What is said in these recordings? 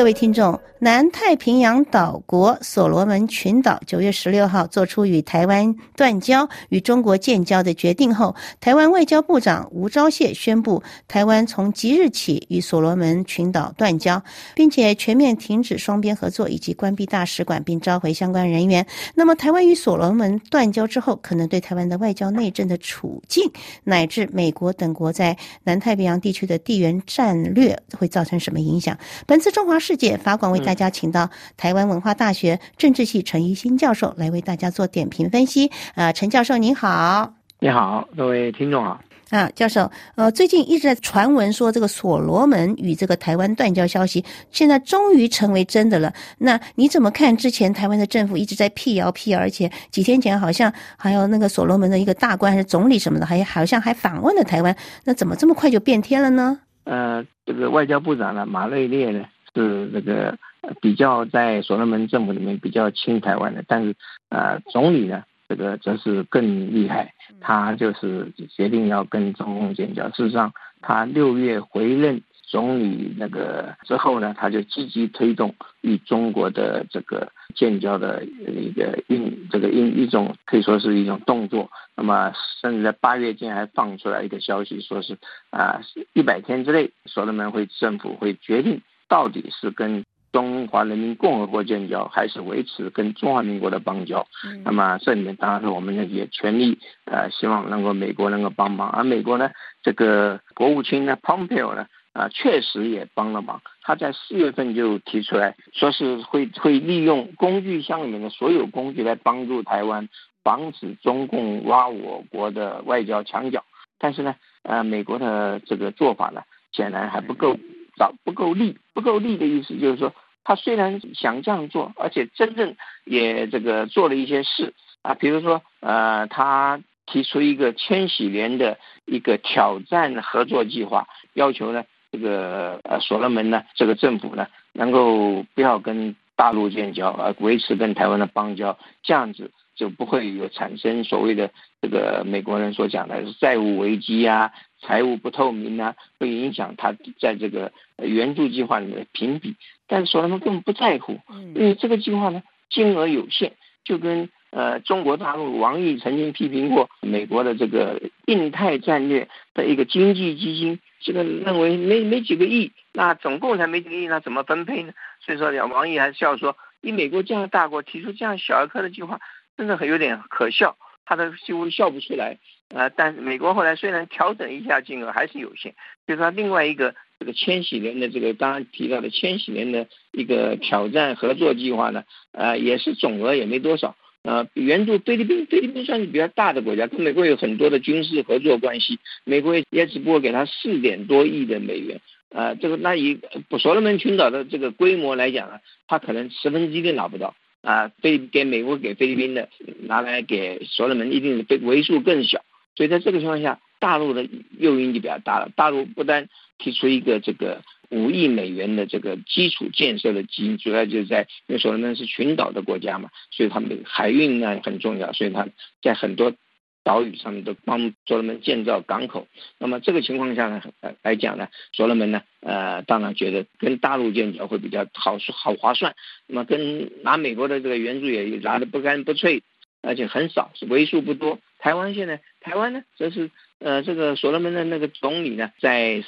各位听众，南太平洋岛国所罗门群岛九月十六号做出与台湾断交、与中国建交的决定后，台湾外交部长吴钊燮宣布，台湾从即日起与所罗门群岛断交，并且全面停止双边合作以及关闭大使馆，并召回相关人员。那么，台湾与所罗门断交之后，可能对台湾的外交内政的处境，乃至美国等国在南太平洋地区的地缘战略会造成什么影响？本次中华。世界法广为大家请到台湾文化大学政治系陈怡新教授来为大家做点评分析。啊，陈教授您好，你好，各位听众好。啊，教授，呃，最近一直在传闻说这个所罗门与这个台湾断交消息，现在终于成为真的了。那你怎么看？之前台湾的政府一直在辟谣辟谣，而且几天前好像还有那个所罗门的一个大官还是总理什么的，还好像还访问了台湾。那怎么这么快就变天了呢？呃，这个外交部长呢，马瑞列呢？是那个比较在所罗门政府里面比较亲台湾的，但是呃总理呢，这个则是更厉害，他就是决定要跟中共建交。事实上，他六月回任总理那个之后呢，他就积极推动与中国的这个建交的一个运这个一一种可以说是一种动作。那么甚至在八月间还放出来一个消息，说是啊一百天之内，所罗门会政府会决定。到底是跟中华人民共和国建交，还是维持跟中华民国的邦交？那么这里面当然是我们也全力呃，希望能够美国能够帮忙。而美国呢，这个国务卿呢，Pompeo 呢，啊，确实也帮了忙。他在四月份就提出来说是会会利用工具箱里面的所有工具来帮助台湾，防止中共挖我国的外交墙角。但是呢，呃，美国的这个做法呢，显然还不够。找不够力，不够力的意思就是说，他虽然想这样做，而且真正也这个做了一些事啊，比如说呃，他提出一个千禧年的一个挑战合作计划，要求呢这个呃所罗门呢这个政府呢能够不要跟大陆建交，而维持跟台湾的邦交，这样子。就不会有产生所谓的这个美国人所讲的债务危机啊、财务不透明啊，会影响他在这个援助计划里面的评比。但是所罗门根本不在乎，因为这个计划呢金额有限，就跟呃中国大陆王毅曾经批评过美国的这个印太战略的一个经济基金，这个认为没没几个亿，那总共才没几个亿，那怎么分配呢？所以说，王毅还笑说，以美国这样的大国提出这样小儿科的计划。真的很有点可笑，他的几乎笑不出来啊！但是美国后来虽然调整一下金额，还是有限。就是说另外一个这个千禧年的这个刚刚提到的千禧年的一个挑战合作计划呢，呃，也是总额也没多少。呃，援助菲律宾，菲律宾算是比较大的国家，跟美国有很多的军事合作关系，美国也只不过给他四点多亿的美元。呃，这个那以所罗门群岛的这个规模来讲呢，他可能十分之一都拿不到。啊，菲给美国给菲律宾的拿来给所罗门，一定的为为数更小。所以在这个情况下，大陆的诱因就比较大了。大陆不单提出一个这个五亿美元的这个基础建设的基因，主要就是在因为所罗门是群岛的国家嘛，所以他们的海运呢很重要，所以他在很多。岛屿上面都帮所罗门建造港口，那么这个情况下呢，来讲呢，所罗门呢，呃，当然觉得跟大陆建交会比较好，好划算。那么跟拿美国的这个援助也拿的不干不脆，而且很少，是为数不多。台湾现在，台湾呢，则是呃，这个所罗门的那个总理呢，在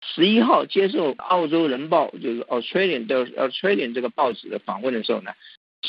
十一号接受澳洲人报，就是 Australian 的 Australian 这个报纸的访问的时候呢，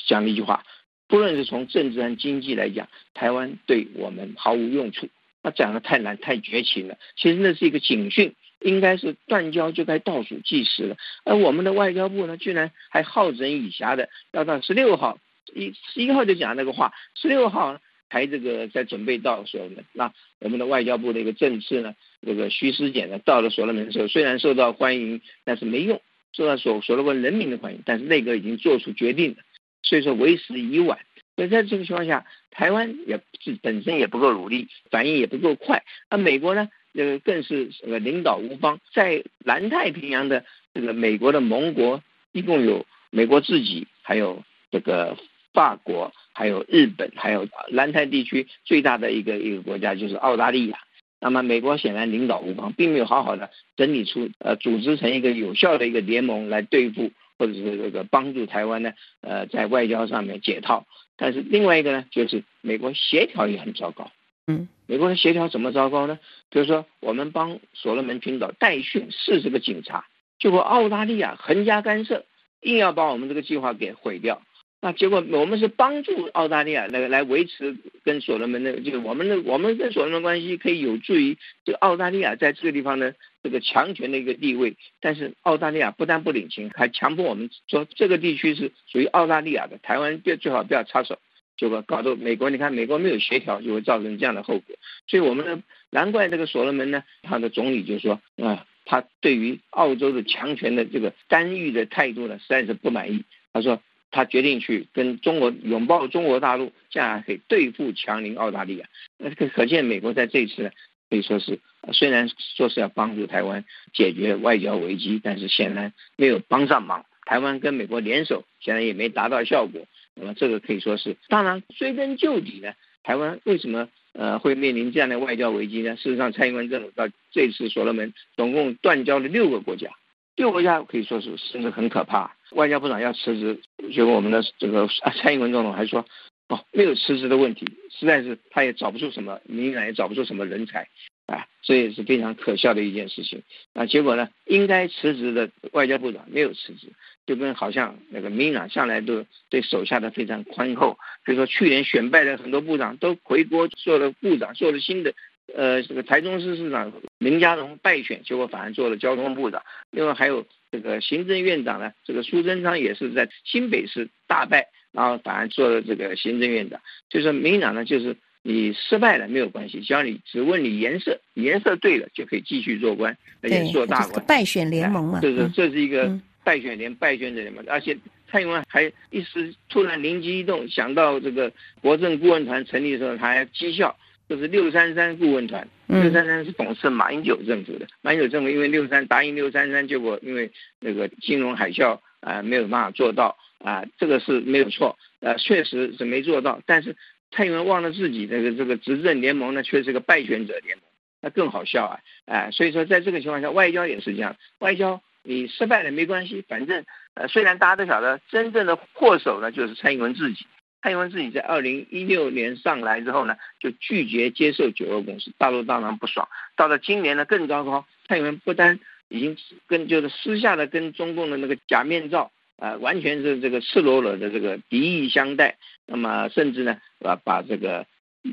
讲了一句话。不论是从政治和经济来讲，台湾对我们毫无用处。那讲的太难太绝情了。其实那是一个警讯，应该是断交就该倒数计时了。而我们的外交部呢，居然还好整以暇的要到十六号，一十一号就讲那个话，十六号才这个在准备到所罗门。那我们的外交部的一个政策呢，这个徐思俭呢，到了所罗门的时候，虽然受到欢迎，但是没用，受到所所罗门人民的欢迎，但是内阁已经做出决定了。所以说为时已晚，所以在这个情况下，台湾也是本身也不够努力，反应也不够快。而美国呢，呃，更是这个领导无方，在南太平洋的这个美国的盟国，一共有美国自己，还有这个法国，还有日本，还有南太地区最大的一个一个国家就是澳大利亚。那么美国显然领导无方，并没有好好的整理出呃组织成一个有效的一个联盟来对付或者是这个帮助台湾呢，呃，在外交上面解套。但是另外一个呢，就是美国协调也很糟糕。嗯，美国的协调怎么糟糕呢？比如说，我们帮所罗门群岛代训四十个警察，结果澳大利亚横加干涉，硬要把我们这个计划给毁掉。那结果我们是帮助澳大利亚来来维持跟所罗门的，就是我们的我们跟所罗门关系可以有助于这个澳大利亚在这个地方呢这个强权的一个地位。但是澳大利亚不但不领情，还强迫我们说这个地区是属于澳大利亚的，台湾最最好不要插手。结果搞得美国，你看美国没有协调，就会造成这样的后果。所以我们的难怪这个所罗门呢，他的总理就说啊，他对于澳洲的强权的这个干预的态度呢，实在是不满意。他说他决定去跟中国拥抱中国大陆，这样可以对付强邻澳大利亚。那可可见美国在这次呢，可以说是虽然说是要帮助台湾解决外交危机，但是显然没有帮上忙。台湾跟美国联手，显然也没达到效果。那么这个可以说是，当然追根究底呢，台湾为什么呃会面临这样的外交危机呢？事实上，蔡英文政府到这次所罗门总共断交了六个国家，六个国家可以说是甚至很可怕。外交部长要辞职，结果我们的这个 蔡英文总统还说，哦，没有辞职的问题，实在是他也找不出什么，民进党也找不出什么人才，啊，这也是非常可笑的一件事情。那结果呢，应该辞职的外交部长没有辞职。就跟好像那个民党向来都对手下的非常宽厚，比如说去年选败的很多部长都回国做了部长，做了新的，呃，这个台中市市长林佳龙败选，结果反而做了交通部长。另外还有这个行政院长呢，这个苏贞昌也是在新北市大败，然后反而做了这个行政院长。就说民党呢，就是你失败了没有关系，只要你只问你颜色，颜色对了就可以继续做官，而且做大官。败选联盟嘛，这是这是一个。败选联败选者联盟，而且蔡英文还一时突然灵机一动，想到这个国政顾问团成立的时候，他还绩效，就是六三三顾问团。六三三是董事马英九政府的，马英九政府因为六三答应六三三，结果因为那个金融海啸啊，没有办法做到啊，这个是没有错，呃，确实是没做到。但是蔡英文忘了自己这个这个执政联盟呢，却是个败选者联盟，那更好笑啊！哎，所以说在这个情况下，外交也是这样，外交。你失败了没关系，反正呃，虽然大家都晓得真正的祸首呢就是蔡英文自己。蔡英文自己在二零一六年上来之后呢，就拒绝接受九二共识，大陆当然不爽。到了今年呢更糟糕，蔡英文不单已经跟就是私下的跟中共的那个假面罩啊，完全是这个赤裸裸的这个敌意相待。那么甚至呢，啊把这个。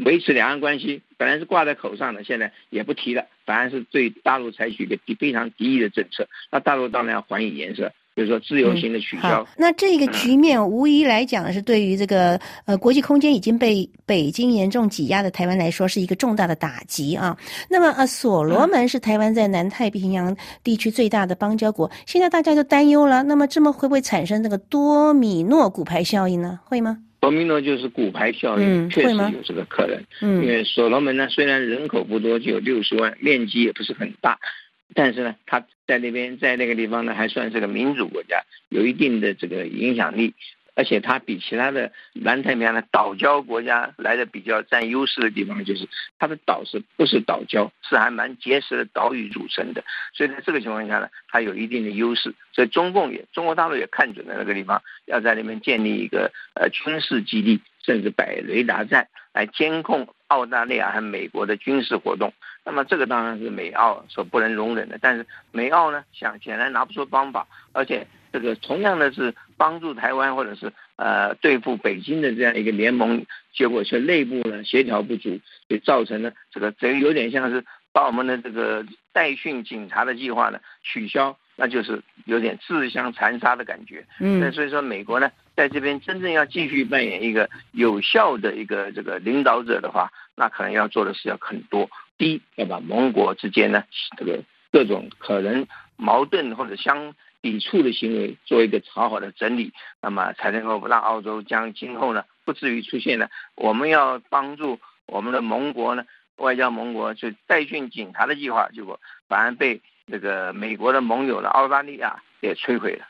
维持两岸关系本来是挂在口上的，现在也不提了，反而是对大陆采取一个非常敌意的政策。那大陆当然要还以颜色，比如说自由行的取消。那这个局面无疑来讲是对于这个呃国际空间已经被北京严重挤压的台湾来说是一个重大的打击啊。那么呃，所罗门是台湾在南太平洋地区最大的邦交国，现在大家就担忧了。那么这么会不会产生这个多米诺骨牌效应呢？会吗？多米诺就是骨牌效应，确实有这个可能。嗯，因为所罗门呢，虽然人口不多，只有六十万，面积也不是很大，但是呢，他在那边，在那个地方呢，还算是个民主国家，有一定的这个影响力。而且它比其他的南太平洋的岛礁国家来的比较占优势的地方，就是它的岛是不是岛礁，是还蛮结实的岛屿组成的。所以在这个情况下呢，它有一定的优势。所以中共也，中国大陆也看准了那个地方，要在那边建立一个呃军事基地，甚至摆雷达站来监控澳大利亚和美国的军事活动。那么这个当然是美澳所不能容忍的。但是美澳呢，想显然拿不出方法，而且。这个同样的是帮助台湾或者是呃对付北京的这样一个联盟，结果却内部呢协调不足，就造成了这个这有点像是把我们的这个代训警察的计划呢取消，那就是有点自相残杀的感觉。嗯，那所以说美国呢在这边真正要继续扮演一个有效的一个这个领导者的话，那可能要做的事要很多。第一，要把盟国之间呢这个各种可能矛盾或者相。抵触的行为做一个好好的整理，那么才能够让澳洲将今后呢不至于出现呢。我们要帮助我们的盟国呢，外交盟国就代训警察的计划，结果反而被这个美国的盟友的澳大利亚给摧毁了。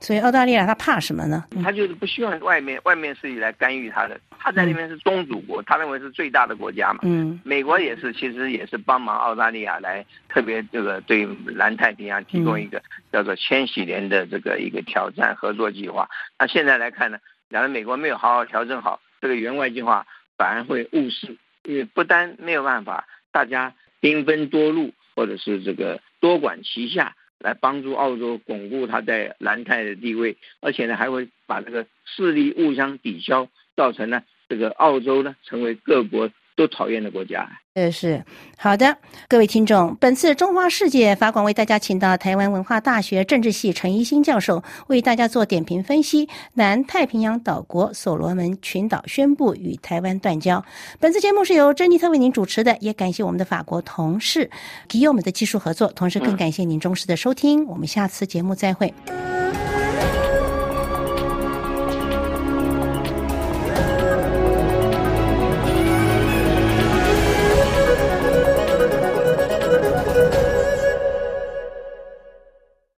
所以澳大利亚他怕什么呢？他就是不希望外面外面势力来干预他的。他在那边是宗主国，他认为是最大的国家嘛。嗯，美国也是，其实也是帮忙澳大利亚来特别这个对南太平洋提供一个叫做千禧年的这个一个挑战合作计划。那现在来看呢，假如美国没有好好调整好这个援外计划，反而会误事，因为不单没有办法大家兵分多路，或者是这个多管齐下。来帮助澳洲巩固它在南太的地位，而且呢，还会把这个势力互相抵消，造成呢这个澳洲呢成为各国。都讨厌的国家，呃是好的，各位听众，本次中华世界法广为大家请到台湾文化大学政治系陈一新教授，为大家做点评分析。南太平洋岛国所罗门群岛宣布与台湾断交。本次节目是由珍妮特为您主持的，也感谢我们的法国同事给我们的技术合作，同时更感谢您忠实的收听。我们下次节目再会。